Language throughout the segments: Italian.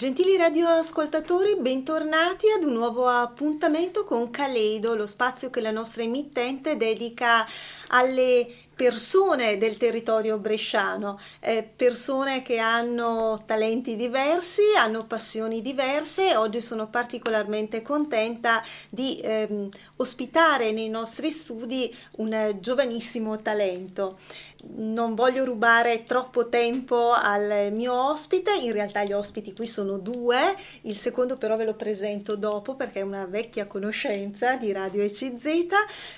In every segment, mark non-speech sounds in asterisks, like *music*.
Gentili radioascoltatori, bentornati ad un nuovo appuntamento con Caleido, lo spazio che la nostra emittente dedica alle persone del territorio bresciano, eh, persone che hanno talenti diversi, hanno passioni diverse. Oggi sono particolarmente contenta di ehm, ospitare nei nostri studi un giovanissimo talento non voglio rubare troppo tempo al mio ospite, in realtà gli ospiti qui sono due, il secondo però ve lo presento dopo perché è una vecchia conoscenza di Radio ECZ,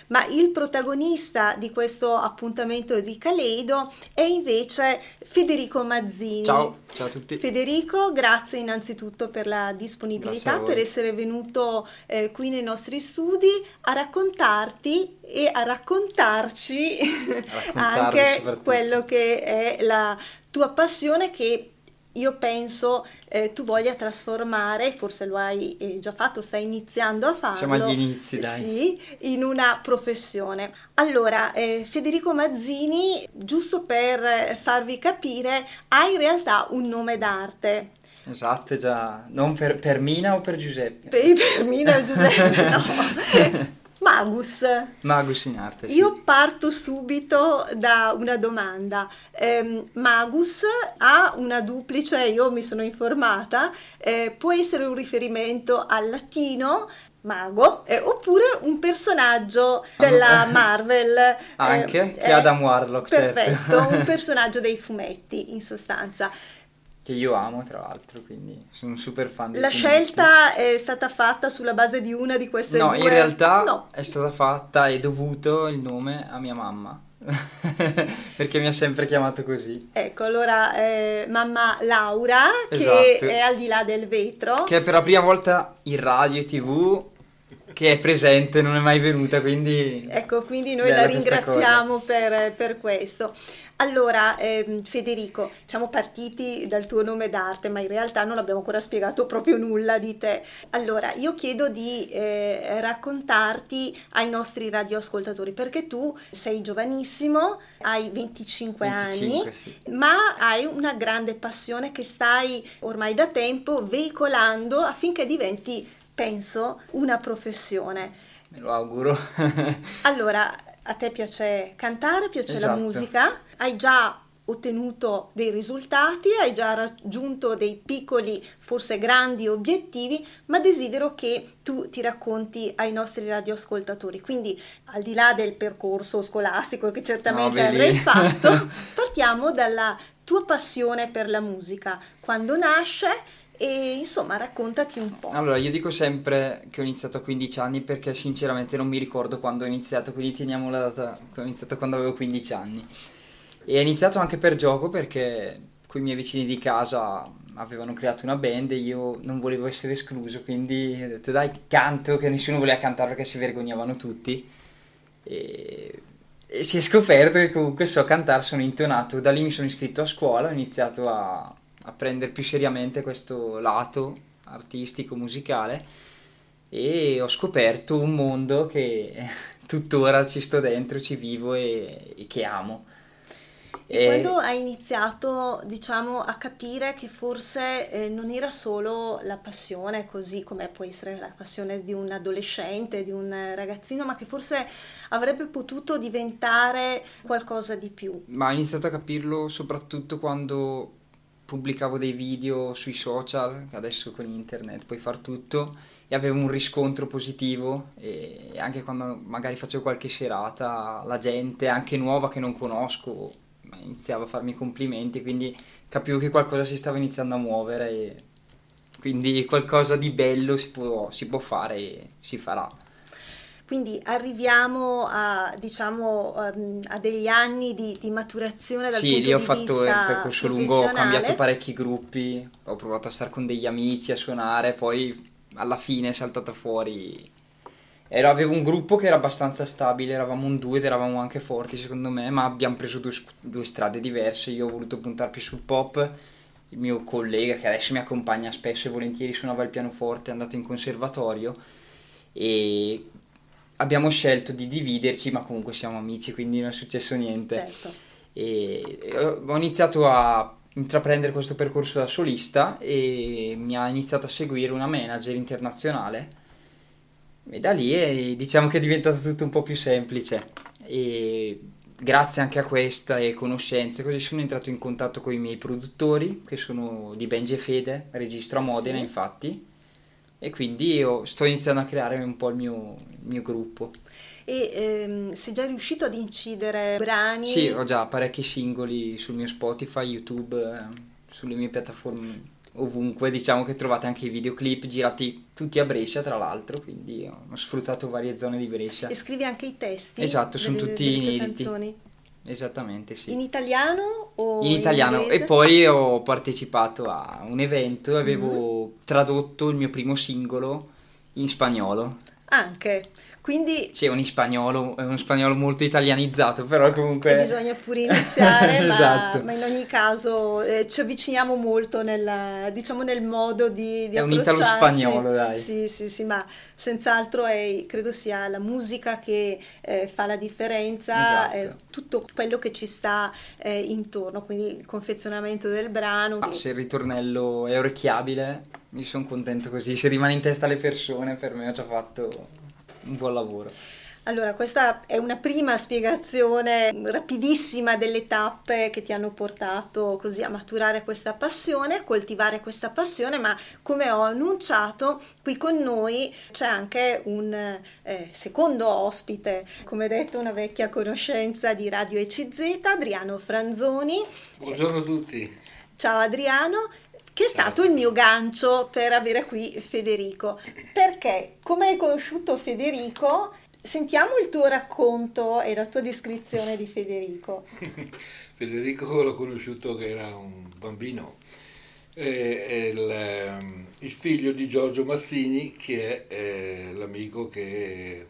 ma il protagonista di questo appuntamento di Caleido è invece Federico Mazzini. Ciao, ciao a tutti. Federico, grazie innanzitto per la disponibilità, per essere venuto eh, qui nei nostri studi a raccontarti e a raccontarci *laughs* anche quello che è la tua passione che io penso eh, tu voglia trasformare, forse lo hai eh, già fatto, stai iniziando a farlo. Siamo agli inizi, dai. Sì, in una professione. Allora, eh, Federico Mazzini, giusto per farvi capire, ha in realtà un nome d'arte. Esatto, già. Non per, per Mina o per Giuseppe? Per, per Mina o Giuseppe, no. *laughs* Magus. Magus in arte. Sì. Io parto subito da una domanda. Eh, Magus ha una duplice, io mi sono informata, eh, può essere un riferimento al latino mago eh, oppure un personaggio della *laughs* Marvel anche eh, che Adam Warlock perfetto certo. un *laughs* personaggio dei fumetti in sostanza che io amo tra l'altro, quindi sono un super fan di La scelta è stata fatta sulla base di una di queste no, due? No, in realtà no. è stata fatta e dovuto il nome a mia mamma. *laughs* perché mi ha sempre chiamato così. Ecco, allora eh, mamma Laura, esatto. che è al di là del vetro. Che è per la prima volta in radio e tv che è presente, non è mai venuta, quindi... Ecco, quindi noi la ringraziamo per, per, questo. Allora, ehm, Federico, siamo partiti dal tuo nome d'arte, ma in realtà non abbiamo ancora spiegato proprio nulla di te. Allora, io chiedo di eh, raccontarti ai nostri radioascoltatori, perché tu sei giovanissimo, hai 25, 25 anni, sì. ma hai una grande passione che stai ormai da tempo veicolando affinché diventi, penso, una professione. Me lo auguro. *laughs* allora, a te piace cantare, piace esatto. la musica, hai già ottenuto dei risultati, hai già raggiunto dei piccoli, forse grandi obiettivi, ma desidero che tu ti racconti ai nostri radioascoltatori. Quindi, al di là del percorso scolastico che certamente no, avrai fatto, *laughs* partiamo dalla tua passione per la musica. Quando nasce e insomma raccontati un po'. Allora, io dico sempre che ho iniziato a 15 anni perché sinceramente non mi ricordo quando ho iniziato, quindi teniamo la data, ho iniziato quando avevo 15 anni. E ho iniziato anche per gioco perché con i miei vicini di casa avevano creato una band e io non volevo essere escluso, quindi ho detto dai canto, che nessuno voleva cantare perché si vergognavano tutti. E, e si è scoperto che comunque so cantare, sono intonato, da lì mi sono iscritto a scuola, ho iniziato a a prendere più seriamente questo lato artistico, musicale e ho scoperto un mondo che *laughs* tuttora ci sto dentro, ci vivo e, e che amo. E, e quando hai iniziato, diciamo, a capire che forse eh, non era solo la passione, così come può essere la passione di un adolescente, di un ragazzino, ma che forse avrebbe potuto diventare qualcosa di più? Ma ho iniziato a capirlo soprattutto quando pubblicavo dei video sui social, adesso con internet puoi far tutto, e avevo un riscontro positivo e anche quando magari facevo qualche serata, la gente anche nuova che non conosco iniziava a farmi complimenti, quindi capivo che qualcosa si stava iniziando a muovere e quindi qualcosa di bello si può, si può fare e si farà. Quindi arriviamo a, diciamo, um, a degli anni di, di maturazione dal sì, punto lì ho fatto un percorso lungo, ho cambiato parecchi gruppi, ho provato a stare con degli amici, a suonare, poi alla fine è saltata fuori... Era, avevo un gruppo che era abbastanza stabile, eravamo un due ed eravamo anche forti secondo me, ma abbiamo preso due, due strade diverse, io ho voluto puntare più sul pop, il mio collega che adesso mi accompagna spesso e volentieri suonava il pianoforte, è andato in conservatorio e abbiamo scelto di dividerci, ma comunque siamo amici, quindi non è successo niente. Certo. E ho iniziato a intraprendere questo percorso da solista e mi ha iniziato a seguire una manager internazionale e da lì è, diciamo che è diventato tutto un po' più semplice e grazie anche a questa e conoscenze così sono entrato in contatto con i miei produttori che sono di Benji e Fede, registro a Modena sì. infatti e quindi io sto iniziando a creare un po' il mio, il mio gruppo. E ehm, sei già riuscito ad incidere brani? Sì, ho già parecchi singoli sul mio Spotify, YouTube, eh, sulle mie piattaforme ovunque, diciamo che trovate anche i videoclip girati tutti a Brescia tra l'altro, quindi ho sfruttato varie zone di Brescia. E scrivi anche i testi? Esatto, sono delle, tutti delle inediti. canzoni? Esattamente, sì. In italiano o in italiano inglese? e poi ho partecipato a un evento e avevo Mm-hmm. tradotto il mio primo singolo in spagnolo. Anche, quindi C'è un spagnolo, è uno spagnolo molto italianizzato, però comunque... e bisogna pure iniziare, *laughs* ma, Esatto. ma in ogni caso eh, ci avviciniamo molto nel, diciamo, nel modo di, di È un italo-spagnolo, dai. Sì, sì, sì, ma senz'altro è, credo sia la musica che eh, fa la differenza, Esatto. eh, tutto quello che ci sta eh, intorno, quindi il confezionamento del brano. Ah, che- se il ritornello è orecchiabile, mi sono contento così. Se rimane in testa alle persone, per me ho già fatto un buon lavoro. Allora, questa è una prima spiegazione rapidissima delle tappe che ti hanno portato così a maturare questa passione, a coltivare questa passione, ma come ho annunciato, qui con noi c'è anche un eh, secondo ospite, come detto una vecchia conoscenza di Radio ECZ, Adriano Franzoni. Buongiorno a tutti. Ciao Adriano, che è stato il mio gancio per avere qui Federico. Perché, come hai conosciuto Federico, sentiamo il tuo racconto e la tua descrizione di Federico. *laughs* Federico l'ho conosciuto che era un bambino, è, il, ehm, il figlio di Giorgio Mazzini che è eh, l'amico che,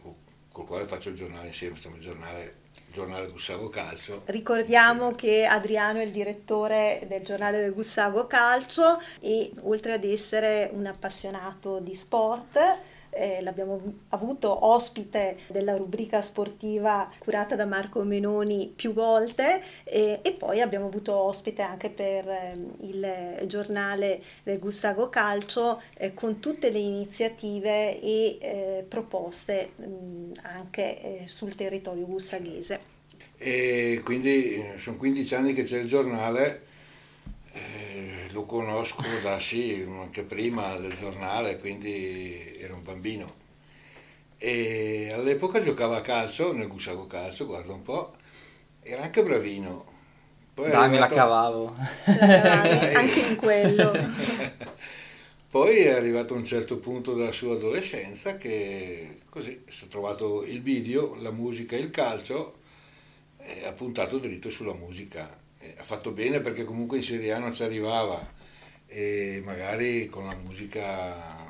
col quale faccio il giornale insieme, siamo il giornale, giornale Gussago Calcio. Ricordiamo che Adriano è il direttore del giornale del Gussago Calcio e oltre ad essere un appassionato di sport, eh, l'abbiamo avu- avuto ospite della rubrica sportiva curata da Marco Menoni più volte eh, e poi abbiamo avuto ospite anche per ehm, il giornale del Gussago Calcio eh, con tutte le iniziative e eh, proposte mh, anche eh, sul territorio gussaghese. E quindi eh, sono 15 anni che c'è il giornale, eh, lo conosco da sì, anche prima del giornale, quindi era un bambino. E all'epoca giocava a calcio, nel Gussago Calcio, guarda un po', era anche bravino. Poi Dai, me la arrivato- cavavo. Eh, anche in quello. *laughs* Poi è arrivato a un certo punto della sua adolescenza che così si è trovato il video, la musica e il calcio e ha puntato dritto sulla musica. E ha fatto bene perché comunque in Serie A non ci arrivava. E magari con la musica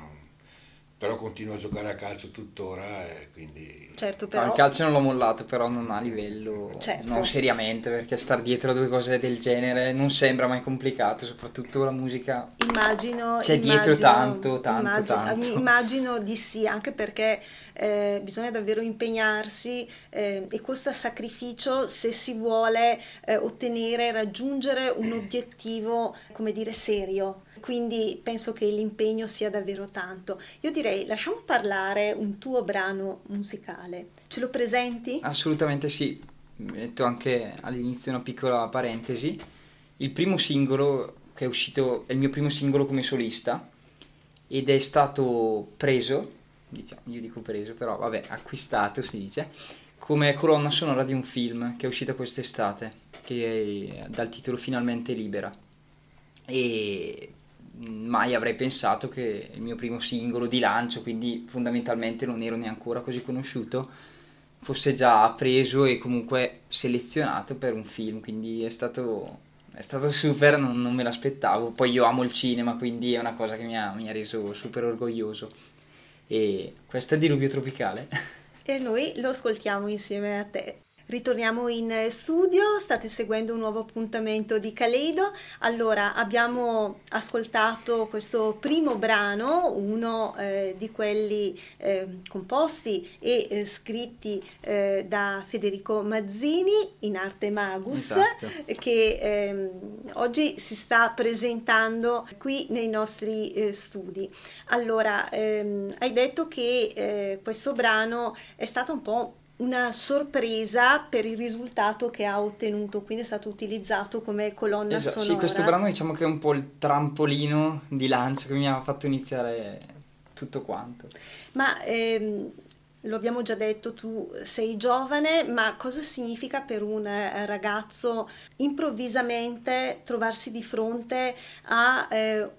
però continua a giocare a calcio tuttora e quindi Certo, No, però il calcio non l'ho mollato, però non a livello, Certo. non seriamente, perché star dietro a due cose del genere non sembra mai complicato, soprattutto la musica. immagino... C'è dietro immagino- tanto, tanto, immagino, tanto. Immagino di sì, anche perché eh, bisogna davvero impegnarsi eh, e costa sacrificio se si vuole eh, ottenere, raggiungere un *clears throat* obiettivo, come dire, serio. Quindi penso che l'impegno sia davvero tanto. Io direi, lasciamo parlare un tuo brano musicale. Ce lo presenti? Assolutamente sì, metto anche all'inizio una piccola parentesi. Il primo singolo che è uscito è il mio primo singolo come solista ed è stato preso, diciamo, io dico preso, però vabbè, acquistato si dice, come colonna sonora di un film che è uscito quest'estate, che è dal titolo Finalmente Libera. E mai avrei pensato che il mio primo singolo di lancio, quindi fondamentalmente non ero neanche così conosciuto, fosse già preso e comunque selezionato per un film, quindi è stato, è stato super, non, non me l'aspettavo. Poi io amo il cinema, quindi è una cosa che mi ha, mi ha reso super orgoglioso. E questo è Diluvio Tropicale. E noi lo ascoltiamo insieme a te. Ritorniamo in studio, state seguendo un nuovo appuntamento di Caleido. Allora, abbiamo ascoltato questo primo brano, uno eh, di quelli eh, composti e eh, scritti eh, da Federico Mazzini in arte Magus, esatto. che ehm, oggi si sta presentando qui nei nostri eh, studi. Allora, ehm, hai detto che eh, questo brano è stato un po' una sorpresa per il risultato che ha ottenuto, quindi è stato utilizzato come colonna esatto, sonora. Sì, questo brano diciamo che è un po' il trampolino di lancio che mi ha fatto iniziare tutto quanto. Ma ehm, lo abbiamo già detto, tu sei giovane, ma cosa significa per un eh, ragazzo improvvisamente trovarsi di fronte a eh,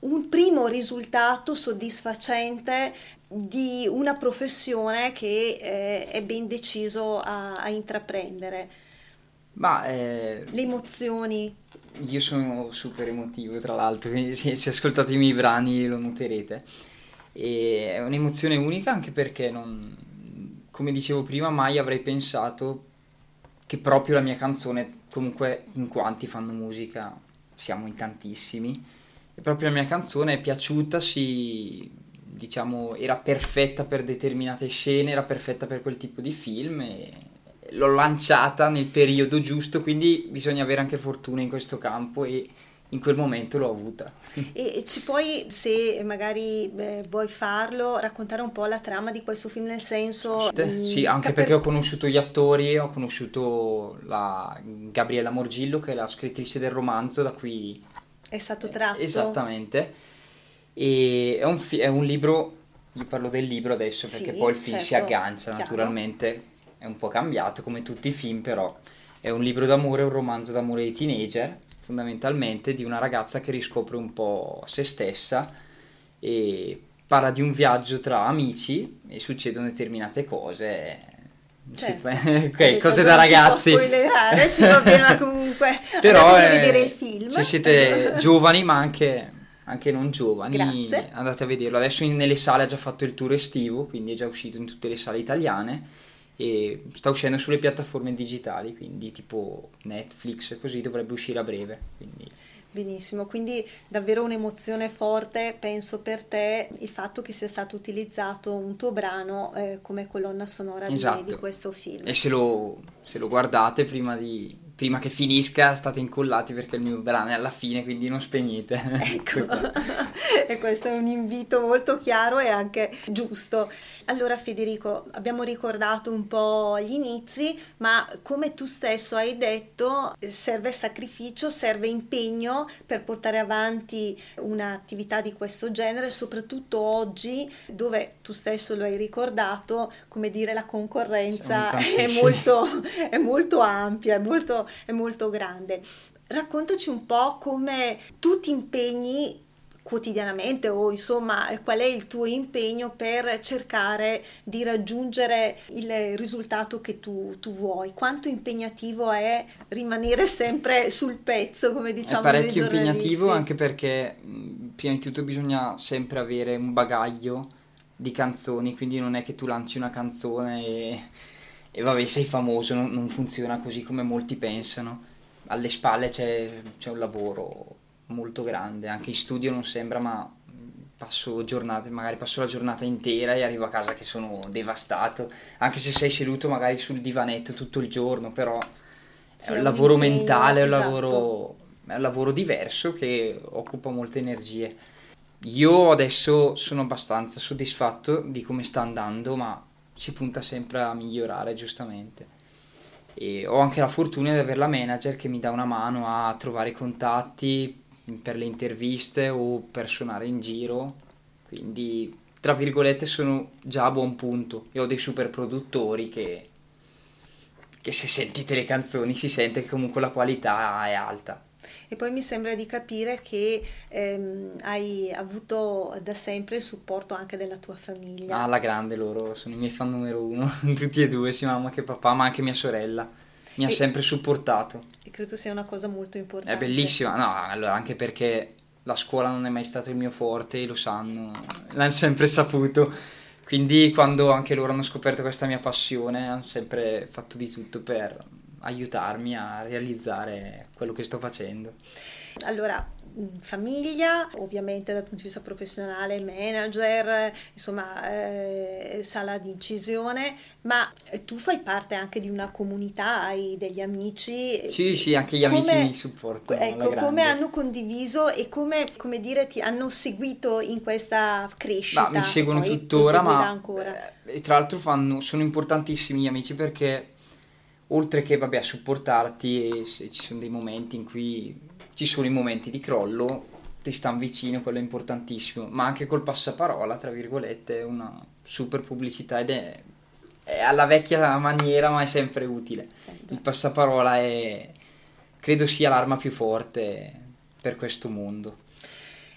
un primo risultato soddisfacente di una professione che eh, è ben deciso a, a intraprendere. Ma eh, le emozioni. Io sono super emotivo, tra l'altro, se, se ascoltate i miei brani lo noterete. E è un'emozione unica anche perché non, come dicevo prima, mai avrei pensato che proprio la mia canzone, comunque in quanti fanno musica, siamo in tantissimi, e proprio la mia canzone è piaciuta, si diciamo, era perfetta per determinate scene, era perfetta per quel tipo di film e l'ho lanciata nel periodo giusto, quindi bisogna avere anche fortuna in questo campo e in quel momento l'ho avuta. E ci puoi, se magari beh, vuoi farlo, raccontare un po' la trama di questo film, nel senso... Mh, mm, sì, anche perché ho conosciuto gli attori, ho conosciuto la Gabriella Morgillo, che è la scrittrice del romanzo, da cui... È stato tratto. Esattamente e è un, fi- è un libro, io parlo del libro adesso perché sì, poi il film certo, si aggancia chiaro. naturalmente, è un po' cambiato come tutti i film però è un libro d'amore, un romanzo d'amore di teenager fondamentalmente di una ragazza che riscopre un po' se stessa e parla di un viaggio tra amici e succedono determinate cose Certo. *laughs* ok, cose da ragazzi. Non si può si va bene, ma *laughs* comunque però eh, vedere il film. Se siete *laughs* giovani, ma anche anche non giovani, Grazie. andate a vederlo. Adesso nelle sale ha già fatto il tour estivo, quindi è già uscito in tutte le sale italiane e sta uscendo sulle piattaforme digitali, quindi tipo Netflix così dovrebbe uscire a breve. Quindi... Benissimo, quindi davvero un'emozione forte, penso per te, il fatto che sia stato utilizzato un tuo brano eh, come colonna sonora esatto. di, di, questo film. E se lo, se lo guardate prima di, prima che finisca state incollati perché il mio brano è alla fine, quindi non spegnete. *laughs* Ecco, *laughs* e questo è un invito molto chiaro e anche giusto. Allora Federico, abbiamo ricordato un po' gli inizi, ma come tu stesso hai detto, serve sacrificio, serve impegno per portare avanti un'attività di questo genere, soprattutto oggi dove tu stesso lo hai ricordato, come dire, la concorrenza è molto, è molto ampia, è molto, è molto grande. Raccontaci un po' come tu ti impegni quotidianamente o insomma qual è il tuo impegno per cercare di raggiungere il risultato che tu, tu vuoi quanto impegnativo è rimanere sempre sul pezzo come diciamo è parecchio impegnativo anche perché prima di tutto bisogna sempre avere un bagaglio di canzoni quindi non è che tu lanci una canzone e, e vabbè sei famoso non, non funziona così come molti pensano alle spalle c'è, c'è un lavoro molto grande, anche in studio non sembra, ma passo giornate, magari passo la giornata intera e arrivo a casa che sono devastato, anche se sei seduto magari sul divanetto tutto il giorno, però sì, è un lavoro un mentale, è un, esatto. lavoro, è un lavoro diverso che occupa molte energie. Io adesso sono abbastanza soddisfatto di come sta andando, ma si punta sempre a migliorare, giustamente. E ho anche la fortuna di avere la manager che mi dà una mano a trovare contatti per le interviste o per suonare in giro, quindi tra virgolette sono già a buon punto e ho dei super produttori che, che se sentite le canzoni si sente che comunque la qualità è alta. E poi mi sembra di capire che ehm, hai avuto da sempre il supporto anche della tua famiglia. Ah, la grande loro, sono i miei fan numero uno, *laughs* tutti e due, sia mamma che papà, ma anche mia sorella mi ha sempre supportato. E credo sia una cosa molto importante. È bellissima, no, allora anche perché la scuola non è mai stato il mio forte, lo sanno, l'hanno sempre saputo. Quindi quando anche loro hanno scoperto questa mia passione hanno sempre fatto di tutto per aiutarmi a realizzare quello che sto facendo. Allora, famiglia, ovviamente dal punto di vista professionale, manager, insomma, eh, sala di incisione, ma tu fai parte anche di una comunità, hai degli amici. Sì, sì, anche gli come, amici mi supportano. Ecco, come hanno condiviso e come, come, dire, ti hanno seguito in questa crescita? Ma mi seguono Poi tuttora, ma ancora. Eh, tra l'altro fanno, sono importantissimi gli amici perché oltre che vabbè, a supportarti, se ci sono dei momenti in cui ci sono i momenti di crollo, ti stanno vicino, quello è importantissimo, ma anche col passaparola, tra virgolette, è una super pubblicità ed è, è alla vecchia maniera, ma è sempre utile. Il passaparola è, credo sia l'arma più forte per questo mondo.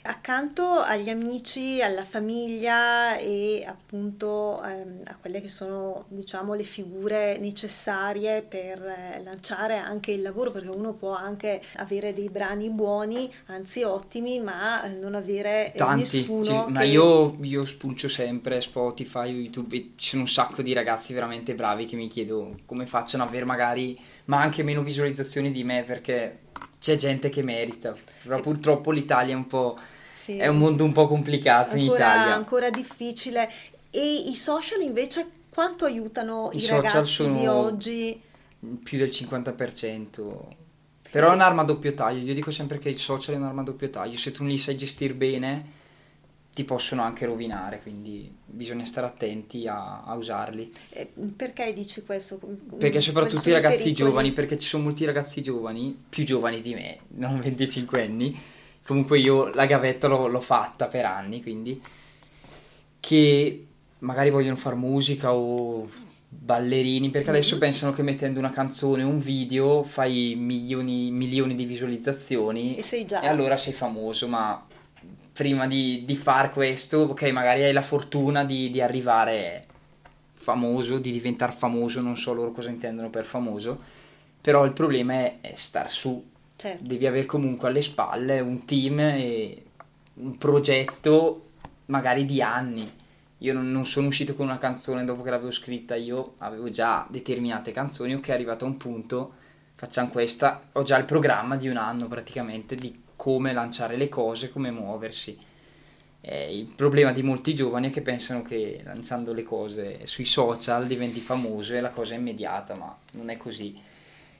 Accanto agli amici, alla famiglia e appunto ehm, a quelle che sono diciamo le figure necessarie per eh, lanciare anche il lavoro, perché uno può anche avere dei brani buoni, anzi ottimi, ma eh, non avere eh, Tanti, nessuno. Ci, che... Ma io, io spulcio sempre Spotify, YouTube, e ci sono un sacco di ragazzi veramente bravi che mi chiedo come facciano ad avere magari, ma anche meno visualizzazioni di me, perché c'è gente che merita, però purtroppo l'Italia è un po'... Sì. È un mondo un po' complicato ancora, in Italia. Ancora difficile. E i social invece quanto aiutano i, i ragazzi di oggi? Più del 50%. Però è un'arma a doppio taglio. Io dico sempre che il social è un'arma a doppio taglio. Se tu non li sai gestire bene, ti possono anche rovinare, quindi bisogna stare attenti a, a usarli. Eh, perché dici questo? Perché soprattutto i ragazzi pericoli? giovani, perché ci sono molti ragazzi giovani, più giovani di me, non 25 anni, comunque io la gavetta l'ho, l'ho fatta per anni, quindi, che magari vogliono fare musica o ballerini perché adesso mm-hmm. pensano che mettendo una canzone o un video fai milioni, milioni di visualizzazioni e, sei già. e allora sei famoso ma prima di, di far questo, ok, magari hai la fortuna di, di arrivare famoso, di diventare famoso, non so loro cosa intendono per famoso, però il problema è, è star su, certo. devi avere comunque alle spalle un team e un progetto magari di anni. Io non, non, sono uscito con una canzone dopo che l'avevo scritta, io avevo già determinate canzoni, ok, è arrivato a un punto, facciamo questa, ho già il programma di un anno praticamente di come lanciare le cose, come muoversi. Eh, il problema di molti giovani è che pensano che lanciando le cose sui social diventi famoso e la cosa è immediata, ma non è così.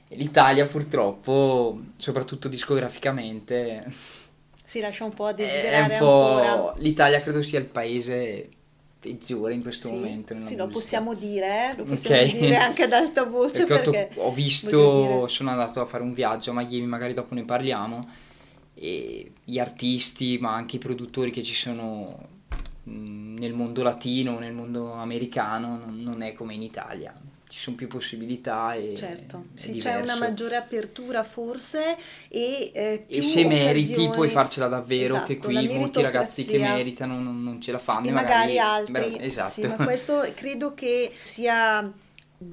L'Italia purtroppo, soprattutto discograficamente, si lascia un po' a desiderare un po'... L'Italia credo sia il paese peggiore in questo sì, momento. Sì, lo possiamo dire, eh? lo possiamo okay. dire anche ad alta voce perché, perché ho visto, sono andato a fare un viaggio a Miami, magari dopo ne parliamo gli artisti, ma anche i produttori che ci sono nel mondo latino, nel mondo americano, non è come in Italia. Ci sono più possibilità e certo, sì, c'è una maggiore apertura forse e eh, E se meriti puoi farcela davvero, esatto, che qui molti ragazzi che meritano non, non ce la fanno. E magari, magari altri. Beh, esatto. Sì, ma questo credo che sia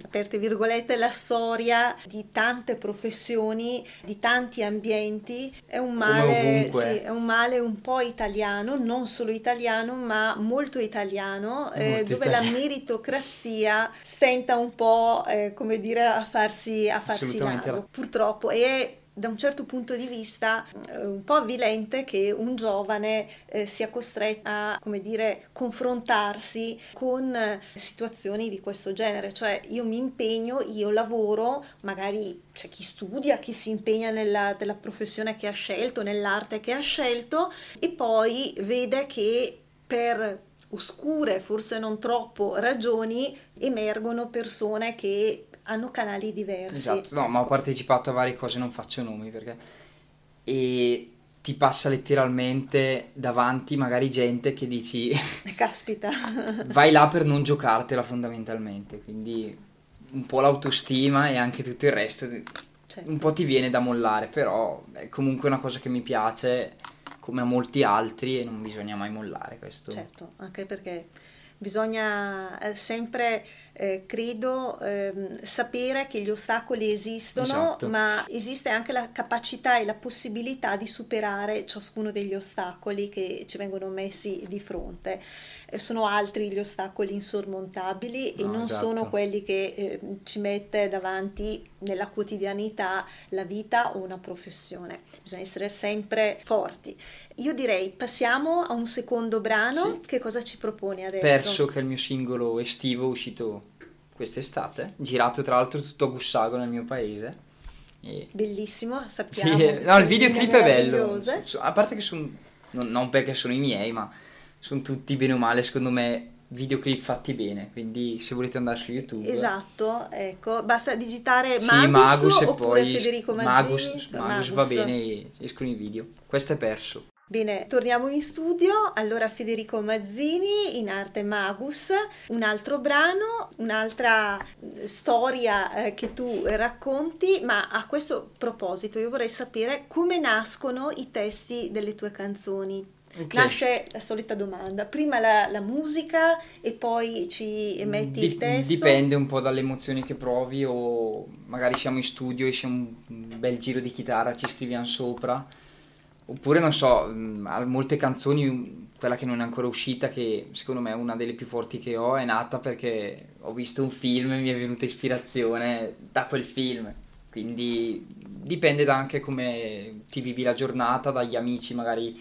aperte virgolette, la storia di tante professioni, di tanti ambienti, è un male, sì, è un, male un po' italiano, non solo italiano, ma molto italiano, eh, dove italiano. la meritocrazia stenta un po', eh, come dire, a farsi, a farsi largo, purtroppo. E da un certo punto di vista eh, un po' avvilente che un giovane eh, sia costretto a, come dire, confrontarsi con eh, situazioni di questo genere, cioè io mi impegno, io lavoro, magari c'è chi studia, chi si impegna nella, nella professione che ha scelto, nell'arte che ha scelto e poi vede che per oscure, forse non troppo, ragioni emergono persone che hanno canali diversi. Esatto, no, ma ho partecipato a varie cose, non faccio nomi perché... E ti passa letteralmente davanti magari gente che dici... *laughs* Caspita. *laughs* vai là per non giocartela fondamentalmente, quindi un po' l'autostima e anche tutto il resto certo. un po' ti viene da mollare, però è comunque una cosa che mi piace come a molti altri e non bisogna mai mollare questo. Certo, anche perché bisogna eh, sempre eh, credo ehm, sapere che gli ostacoli esistono, Esatto. ma esiste anche la capacità e la possibilità di superare ciascuno degli ostacoli che ci vengono messi di fronte. Sono altri gli ostacoli insormontabili e No, non esatto. sono quelli che eh, ci mette davanti nella quotidianità la vita o una professione. Bisogna essere sempre forti. Io direi passiamo a un secondo brano. Sì. Che cosa ci proponi adesso? Perso, che è il mio singolo estivo uscito quest'estate, girato tra l'altro tutto a Gussago nel mio paese. E- Bellissimo, Sì, sappiamo. eh, no, il videoclip è bello. A parte che sono, non perché sono i miei, ma sono tutti bene o male, secondo me, videoclip fatti bene. Quindi se volete andare su YouTube. Esatto, ecco, basta digitare Sì, Magus, Magus e oppure poi Federico Magus, Mazzini. Magus va bene, escono i video. Questo è perso. Bene, torniamo in studio. Allora Federico Mazzini in arte Magus, un altro brano, un'altra eh, storia eh, che tu racconti, ma a questo proposito io vorrei sapere come nascono i testi delle tue canzoni. Ok. Nasce la solita domanda, prima la, la musica e poi ci metti il Dip- testo. Dipende un po' dalle emozioni che provi o magari siamo in studio, esce un bel giro di chitarra, ci scriviamo sopra. Oppure non so, ha molte canzoni, un- quella che non è ancora uscita, che secondo me è una delle più forti che ho, è nata perché ho visto un film e mi è venuta ispirazione da quel film. Quindi dipende da anche come ti vivi la giornata, dagli amici magari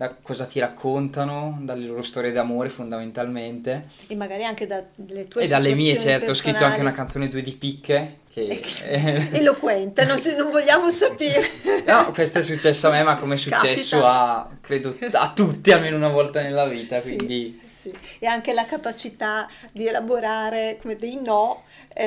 da cosa ti raccontano, dalle loro storie d'amore fondamentalmente. E magari anche dalle tue E dalle mie, certo, ho scritto anche una personali. canzone due di picche. Che, *laughs* Eloquente, non, non vogliamo sapere. no, questo è successo a me, ma come è successo a, credo, a tutti almeno una volta nella vita, Sì, quindi... sì. E anche la capacità di elaborare come dei no.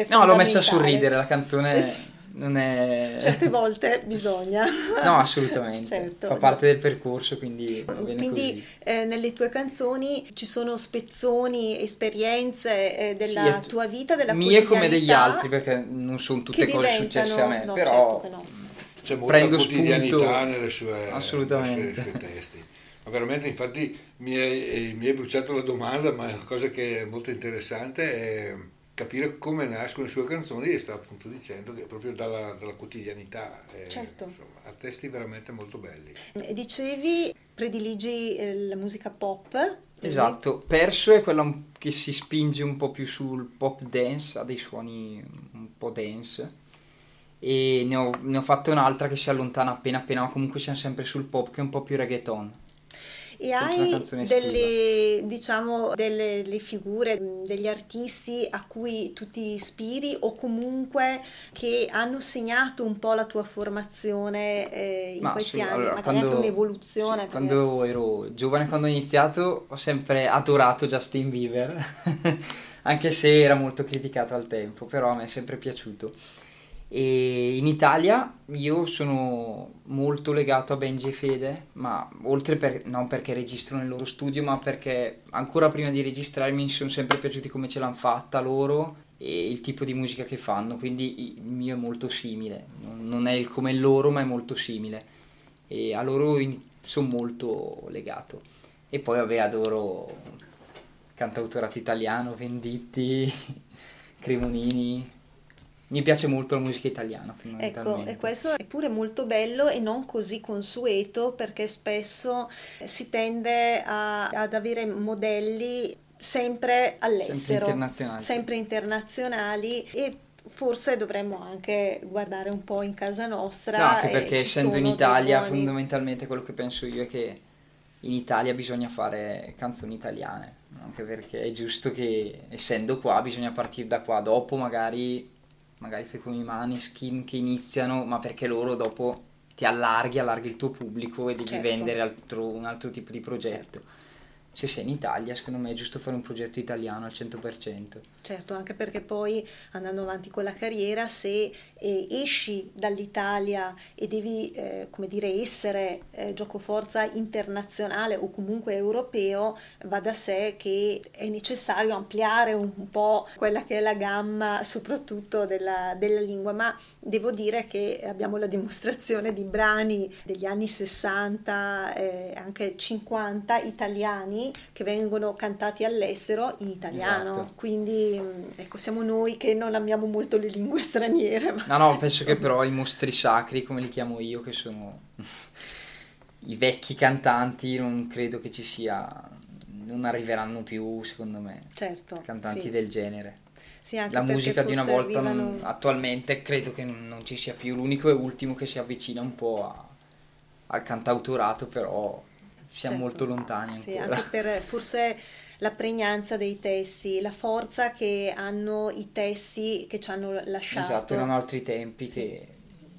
No, l'ho messa a sorridere, la canzone Eh sì. Non è... Certe volte bisogna. *laughs* No, assolutamente, Certo. fa parte del percorso, quindi va bene Quindi così. eh, nelle tue canzoni ci sono spezzoni, esperienze eh, della Sì, è- tua vita, della Mie come degli altri, perché non sono tutte cose successe a me, no, però... certo che no. C'è molta Prendo quotidianità spunto. nelle sue, Assolutamente. nei suoi, suoi testi. Ma veramente, infatti, mi hai, mi hai bruciato la domanda, ma la cosa che è molto interessante è capire come nascono le sue canzoni e sta appunto dicendo che proprio dalla, dalla quotidianità. eh, Certo. insomma, ha testi veramente molto belli. Eh, Dicevi, prediligi eh, la musica pop. quindi- Esatto, Perso è quella che si spinge un po' più sul pop dance, ha dei suoni un po' dance. E ne ho, ne ho fatta un'altra che si allontana appena appena, ma comunque siamo sempre sul pop che è un po' più reggaeton. E hai delle, diciamo, delle le figure, degli artisti a cui tu ti ispiri o comunque che hanno segnato un po' la tua formazione eh, in Ma questi sì, anni, allora, magari anche quando- un'evoluzione. sì, perché- quando ero giovane, quando ho iniziato, ho sempre adorato Justin Bieber, *laughs* anche se era molto criticato al tempo, però a me è sempre piaciuto. E in Italia io sono molto legato a Benji e Fede, ma oltre per, non perché registro nel loro studio, ma perché ancora prima di registrare mi sono sempre piaciuti come ce l'hanno fatta loro e il tipo di musica che fanno, quindi il mio è molto simile, non è come loro, ma è molto simile e a loro sono molto legato. E poi vabbè adoro cantautorato italiano, Venditti, *laughs* Cremonini. Mi piace molto la musica italiana Ecco, e questo è pure molto bello e non così consueto perché spesso si tende a- ad avere modelli sempre all'estero, Sempre internazionali. sempre internazionali e forse dovremmo anche guardare un po' in casa nostra. No, anche perché essendo in Italia buoni- fondamentalmente quello che penso io è che in Italia bisogna fare canzoni italiane, anche perché è giusto che essendo qua bisogna partire da qua, dopo magari, magari fai come i Maneskin che iniziano, ma perché loro dopo ti allarghi, allarghi il tuo pubblico e devi Certo. vendere altro- un altro tipo di progetto. Se sei in Italia, secondo me è giusto fare un progetto italiano al 100%. Certo, anche perché poi andando avanti con la carriera, se eh, esci dall'Italia e devi, eh, come dire, essere eh, giocoforza internazionale o comunque europeo, va da sé che è necessario ampliare un, po' quella che è la gamma, soprattutto della, della lingua. Ma devo dire che abbiamo la dimostrazione di brani degli anni 60, eh, anche 50 italiani brani che vengono cantati all'estero in italiano. Esatto. Quindi mm, ecco, siamo noi che non amiamo molto le lingue straniere. Ma, No, no, penso che però i mostri sacri, come li chiamo io, che sono i vecchi cantanti, non credo che ci sia, non arriveranno più, secondo me, Certo, cantanti sì. del genere. Sì, anche La musica di una volta non- arrivano- attualmente credo che non, non ci sia più. L'unico e ultimo che si avvicina un po' a- al cantautorato, però siamo Certo. molto lontani Sì, ancora. anche per forse la pregnanza dei testi, la forza che hanno i testi che ci hanno lasciato. Esatto, erano altri tempi Sì. che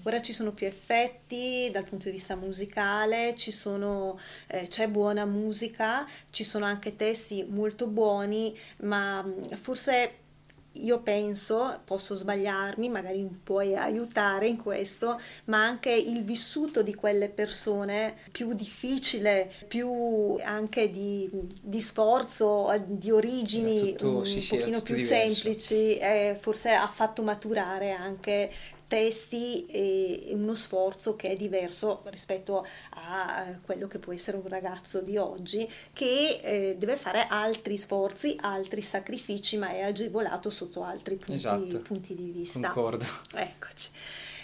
Ora ci sono più effetti dal punto di vista musicale, ci sono, eh, c'è buona musica, ci sono anche testi molto buoni, ma mh, forse io penso, posso sbagliarmi, magari mi puoi aiutare in questo, ma anche il vissuto di quelle persone più difficile, più anche di, di sforzo, di origini tutto- un sì, sì, pochino più diverso. semplici, eh, forse ha fatto maturare anche testi e uno sforzo che è diverso rispetto a eh, quello che può essere un ragazzo di oggi che eh, deve fare altri sforzi, altri sacrifici, ma è agevolato sotto altri punti, Esatto. punti di vista. concordo. Eccoci.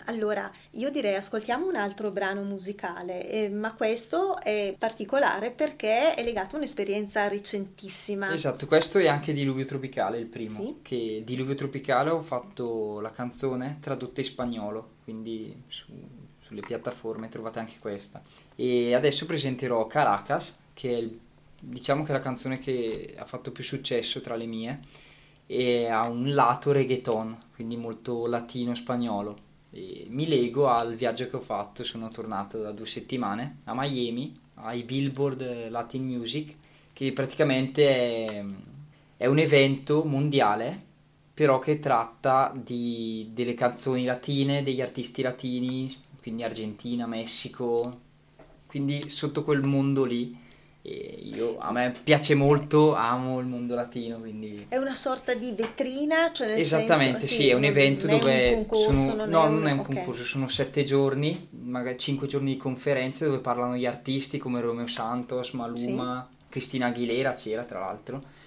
Allora, io direi ascoltiamo un altro brano musicale, eh, ma questo è particolare perché è legato a un'esperienza recentissima. Esatto, questo è anche Diluvio Tropicale, il primo. Sì. Che Diluvio Tropicale ho fatto la canzone tradotta in spagnolo, quindi su- sulle piattaforme trovate anche questa. E adesso presenterò Caracas, che è il- diciamo che è la canzone che ha fatto più successo tra le mie e ha un lato reggaeton, quindi molto latino-spagnolo. E mi lego al viaggio che ho fatto, sono tornato da due settimane a Miami, ai Billboard Latin Music, che praticamente è, è un evento mondiale, però che tratta di- delle canzoni latine, degli artisti latini, quindi Argentina, Messico, quindi sotto quel mondo lì. Io, a me piace molto, amo il mondo latino, quindi... È una sorta di vetrina, cioè Esattamente, senso, sì, è un evento dove un concorso, sono, non no, è non è un ok. concorso, sono sette giorni, magari cinque giorni di conferenze dove parlano gli artisti come Romeo Santos, Maluma, Cristina Aguilera c'era tra l'altro.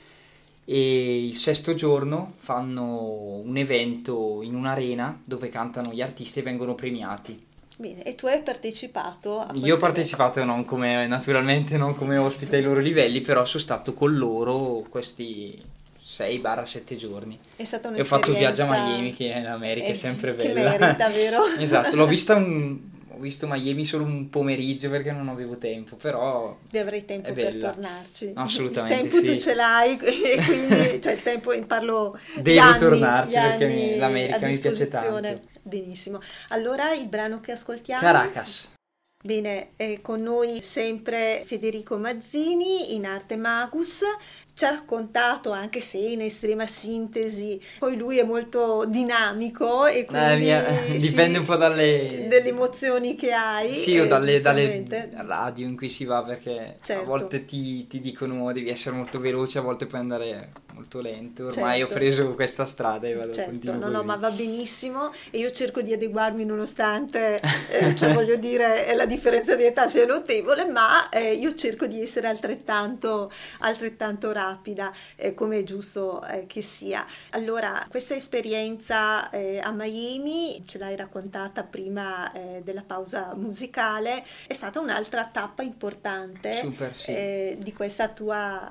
E il sesto giorno fanno un evento in un'arena dove cantano gli artisti e vengono premiati. Bene, e tu hai partecipato a Io ho partecipato non come, naturalmente non come ospite ai loro livelli, però sono stato con loro questi 6-7 giorni. È stata E ho fatto viaggio a un'esperienza- Miami che in America è sempre che bella. merita, vero? *laughs* esatto, l'ho vista un... ho visto Miami solo un pomeriggio perché non avevo tempo, però Vi avrei tempo per tornarci. Assolutamente Il tempo sì. tu ce l'hai *laughs* e quindi cioè il tempo parlo Devo anni, tornarci perché mi- l'America mi piace tanto. Benissimo. Allora il brano che ascoltiamo Caracas. Bene, è con noi sempre Federico Mazzini in arte Magus. Ci ha raccontato, anche se in estrema sintesi, poi lui è molto dinamico e Eh, quindi mia- *laughs* sì, dipende un po' dalle... delle emozioni che hai. Sì, o eh, dalle, dalle radio in cui si va perché a Certo. volte ti, ti dicono devi essere molto veloce, a volte puoi andare molto lento. Ormai Certo. ho preso questa strada e vado Certo, continuo no, no, così. ma va benissimo e io cerco di adeguarmi nonostante, eh, cioè *laughs* voglio dire, la differenza di età sia notevole, ma eh, io cerco di essere altrettanto, altrettanto rapida, eh, come è giusto eh, che sia. Allora, questa esperienza eh, a Miami, ce l'hai raccontata prima eh, della pausa musicale, è stata un'altra tappa importante Super, sì. di questa tua,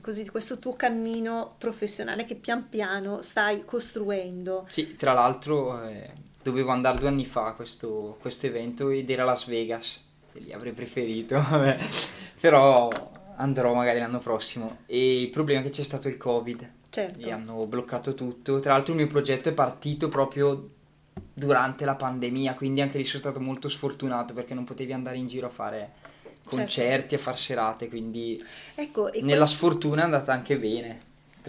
così, di questo tuo cammino professionale che pian piano stai costruendo. Sì, tra l'altro eh, dovevo andare due anni fa a questo, questo evento ed era Las Vegas, e lì avrei preferito, *laughs* però andrò magari l'anno prossimo. E il problema è che c'è stato il Covid Certo. e hanno bloccato tutto. Tra l'altro il mio progetto è partito proprio durante la pandemia, quindi anche lì sono stato molto sfortunato perché non potevi andare in giro a fare concerti, a fare serate, quindi Ecco, nella questo- sfortuna è andata anche bene.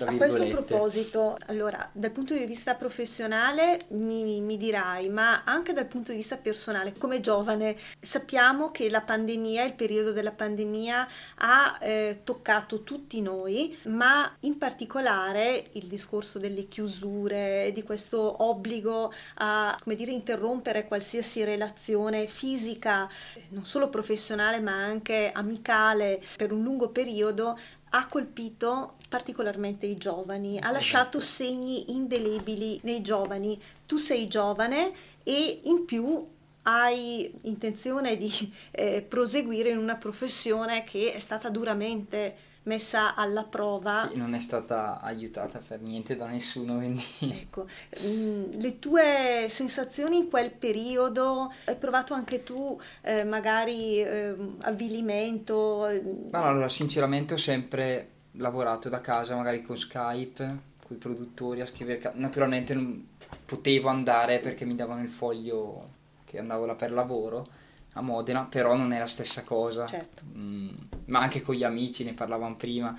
A questo proposito, allora, dal punto di vista professionale mi, mi dirai, ma anche dal punto di vista personale, come giovane, sappiamo che la pandemia, il periodo della pandemia ha eh, toccato tutti noi, ma in particolare il discorso delle chiusure, di questo obbligo a, come dire, interrompere qualsiasi relazione fisica, non solo professionale, ma anche amicale per un lungo periodo, ha colpito particolarmente i giovani, ha lasciato segni indelebili nei giovani. Tu sei giovane e in più hai intenzione di eh, proseguire in una professione che è stata duramente messa alla prova. Sì, non è stata aiutata per niente da nessuno, quindi... *laughs* Ecco, mm, le tue sensazioni in quel periodo, hai provato anche tu eh, magari eh, avvilimento? Ma allora, sinceramente ho sempre lavorato da casa, magari con Skype, con i produttori a scrivere... Naturalmente non potevo andare perché mi davano il foglio che andavo là per lavoro a Modena, però non è la stessa cosa. Certo. Mm, ma anche con gli amici, ne parlavamo prima,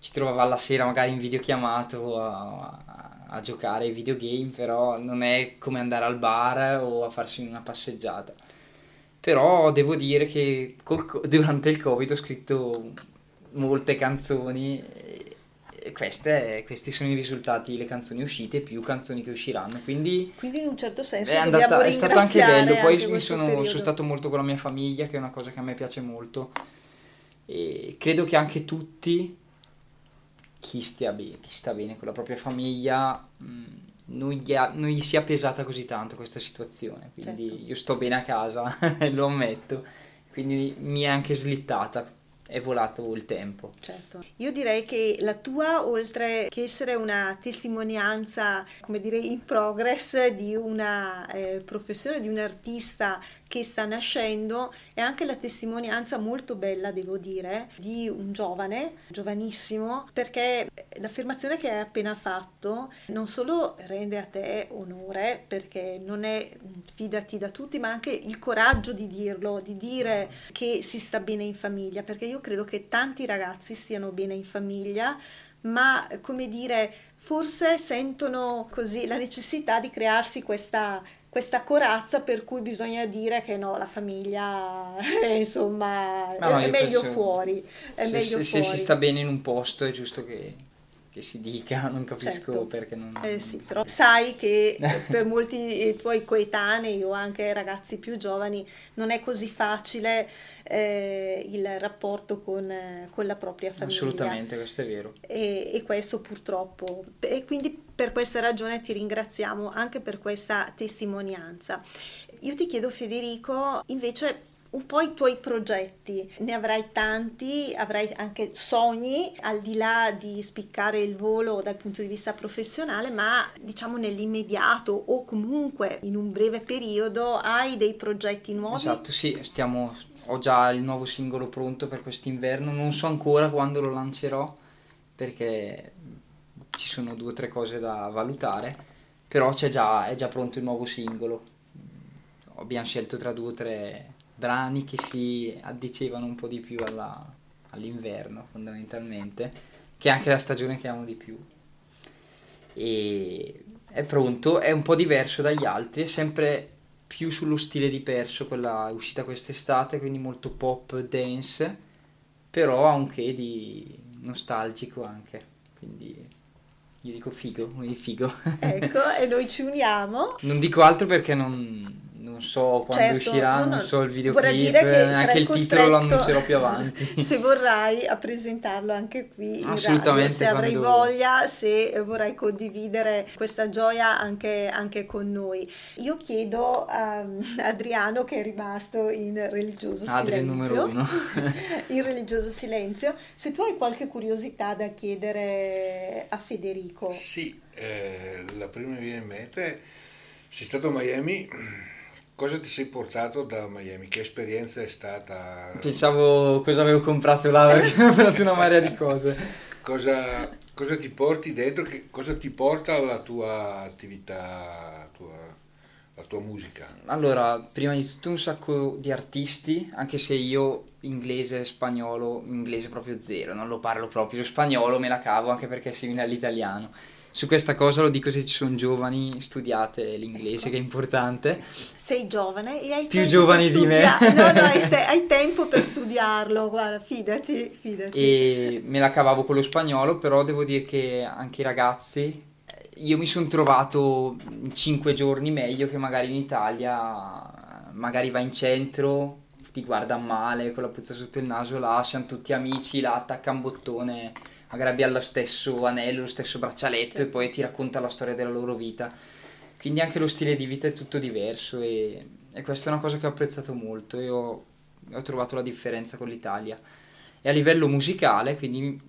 ci trovavamo la sera magari in videochiamato a, a, a giocare ai videogame, però non è come andare al bar o a farsi una passeggiata. Però devo dire che col co- durante il Covid ho scritto molte canzoni queste, questi sono i risultati, le canzoni uscite più canzoni che usciranno, quindi Quindi in un certo senso è, andata, è stato anche bello, poi anche sono, sono stato molto con la mia famiglia, che è una cosa che a me piace molto. E credo che anche tutti, chi, stia bene, chi sta bene con la propria famiglia, mh, non, gli ha- non gli sia pesata così tanto questa situazione. Quindi Certo. io sto bene a casa, *laughs* lo ammetto. Quindi mi è anche slittata, è volato il tempo. Certo. Io direi che la tua, oltre che essere una testimonianza, come dire, in progress di una eh, professione, di un artista che sta nascendo, è anche la testimonianza molto bella, devo dire, di un giovane, giovanissimo, perché l'affermazione che hai appena fatto non solo rende a te onore, perché non è fidati da tutti, ma anche il coraggio di dirlo, di dire che si sta bene in famiglia, perché io credo che tanti ragazzi stiano bene in famiglia, ma come dire, forse sentono così la necessità di crearsi questa, questa corazza per cui bisogna dire che no, la famiglia *laughs* insomma Ma no, è io meglio fuori, è se, meglio se- se fuori. si sta bene in un posto è giusto che, che si dica, *laughs* non capisco Certo. perché non... Eh sì, però sai che *laughs* per molti eh, tuoi coetanei o anche ragazzi più giovani non è così facile eh, il rapporto con, con la propria famiglia. Assolutamente, questo è vero. E, e questo purtroppo. E quindi per questa ragione ti ringraziamo anche per questa testimonianza. Io ti chiedo Federico, invece un po' i tuoi progetti, ne avrai tanti, avrai anche sogni al di là di spiccare il volo dal punto di vista professionale, ma diciamo nell'immediato o comunque in un breve periodo hai dei progetti nuovi? Esatto, sì, stiamo, ho già il nuovo singolo pronto per quest'inverno, non so ancora quando lo lancerò perché ci sono due o tre cose da valutare, però già, è già pronto il nuovo singolo. Abbiamo scelto tra due o tre brani che si addicevano un po' di più alla- all'inverno fondamentalmente, che è anche la stagione che amo di più. E è pronto, è un po' diverso dagli altri, è sempre più sullo stile di Perso, quella uscita quest'estate, quindi molto pop dance, però ha un che di nostalgico anche, quindi io dico figo, quindi figo. Ecco, e noi ci uniamo. non dico altro perché non, non so quando Certo, uscirà, no, no, non so il vorrei videoclip, dire che il titolo lo costretto, annuncerò più avanti. *laughs* Se vorrai a presentarlo anche qui radio, Assolutamente, se avrai quando- voglia, se vorrai condividere questa gioia anche, anche con noi. Io chiedo a *laughs* Adriano che è rimasto in religioso Adri silenzio, numero uno. *laughs* in religioso silenzio, se tu hai qualche curiosità da chiedere a Federico. Sì, eh, la prima che mi viene in mente è, sei stato a Miami, cosa ti sei portato da Miami? Che esperienza è stata? Pensavo cosa avevo comprato là perché *laughs* ho comprato una marea di cose. Cosa, cosa ti porti dentro? Che, cosa ti porta alla tua attività, tua la tua musica? Allora, prima di tutto un sacco di artisti, anche se io inglese, spagnolo, inglese proprio zero, non lo parlo proprio, spagnolo me la cavo anche perché è simile all'italiano. Su questa cosa lo dico se ci sono giovani, studiate l'inglese ecco. che è importante. Sei giovane e hai più giovani di me. No, no, hai, st- *laughs* hai, tempo per studiarlo, guarda, fidati, fidati. E me la cavavo con lo spagnolo, però devo dire che anche i ragazzi io mi sono trovato in cinque giorni meglio che magari in Italia, magari vai in centro, ti guarda male con la puzza sotto il naso, là siamo tutti amici, là attacca un bottone, magari abbia lo stesso anello, lo stesso braccialetto certo. e poi ti racconta la storia della loro vita. Quindi anche lo stile di vita è tutto diverso e, e questa è una cosa che ho apprezzato molto e ho, ho trovato la differenza con l'Italia. E a livello musicale, quindi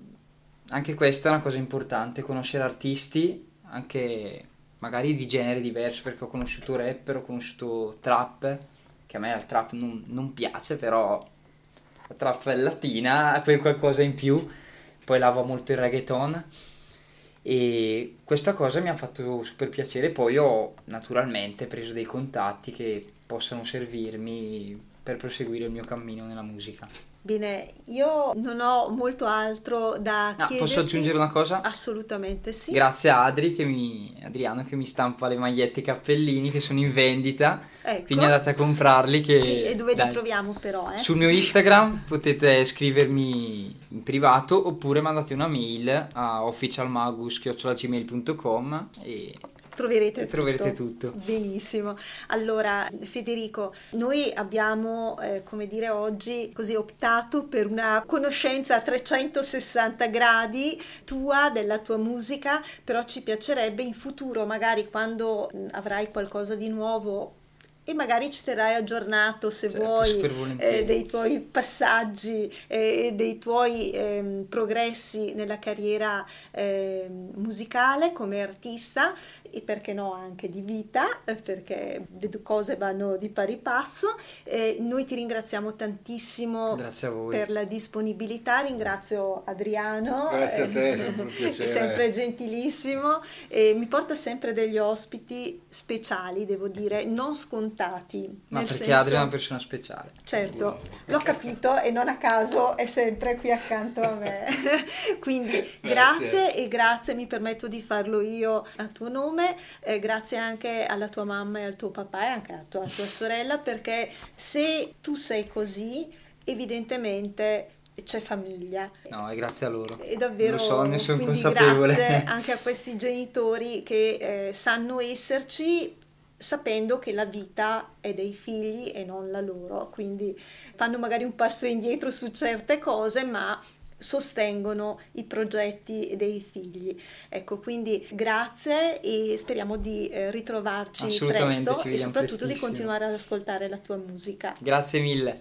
anche questa è una cosa importante, conoscere artisti anche magari di genere diverso perché ho conosciuto rapper, ho conosciuto trap, che a me il trap non, non piace, però la trap è latina ha quel qualcosa in più, poi lavo molto il reggaeton. E questa cosa mi ha fatto super piacere, poi ho naturalmente preso dei contatti che possano servirmi per proseguire il mio cammino nella musica. Bene, io non ho molto altro da no, chiederti. Posso aggiungere una cosa? Assolutamente sì. Grazie a Adri che mi, Adriano che mi stampa le magliette e i cappellini che sono in vendita, ecco. quindi andate a comprarli. Che, sì, e dove dai, li troviamo però? Eh? Sul mio Instagram potete scrivermi in privato oppure mandate una mail a officialmagus.gmail.com e troverete, tutto. troverete tutto. Benissimo. Allora, Federico, noi abbiamo, eh, come dire, oggi così optato per una conoscenza a 360 gradi tua, della tua musica, però ci piacerebbe in futuro, magari quando avrai qualcosa di nuovo e magari ci terrai aggiornato se certo, vuoi eh, dei tuoi passaggi e eh, dei tuoi eh, progressi nella carriera ehm, musicale come artista e perché no anche di vita eh, perché le due cose vanno di pari passo. Noi ti ringraziamo tantissimo per la disponibilità. Ringrazio Adriano grazie a te sempre, un *laughs* piacere. sempre gentilissimo e mi porta sempre degli ospiti speciali devo dire non scontati scontati. Ma perché senso... Adria è una persona speciale. Certo, l'ho capito e non a caso è sempre qui accanto a me. *laughs* Quindi grazie. grazie. e grazie, mi permetto di farlo io a tuo nome, eh, grazie anche alla tua mamma e al tuo papà e anche alla tua, alla tua sorella perché se tu sei così, evidentemente c'è famiglia. No, e grazie a loro. E davvero Lo so, ne sono consapevole. Grazie *laughs* anche a questi genitori che eh, sanno esserci sapendo che la vita è dei figli e non la loro, quindi fanno magari un passo indietro su certe cose, ma sostengono i progetti dei figli. Ecco, quindi grazie e speriamo di eh, ritrovarci presto e soprattutto di continuare ad ascoltare la tua musica. Grazie mille.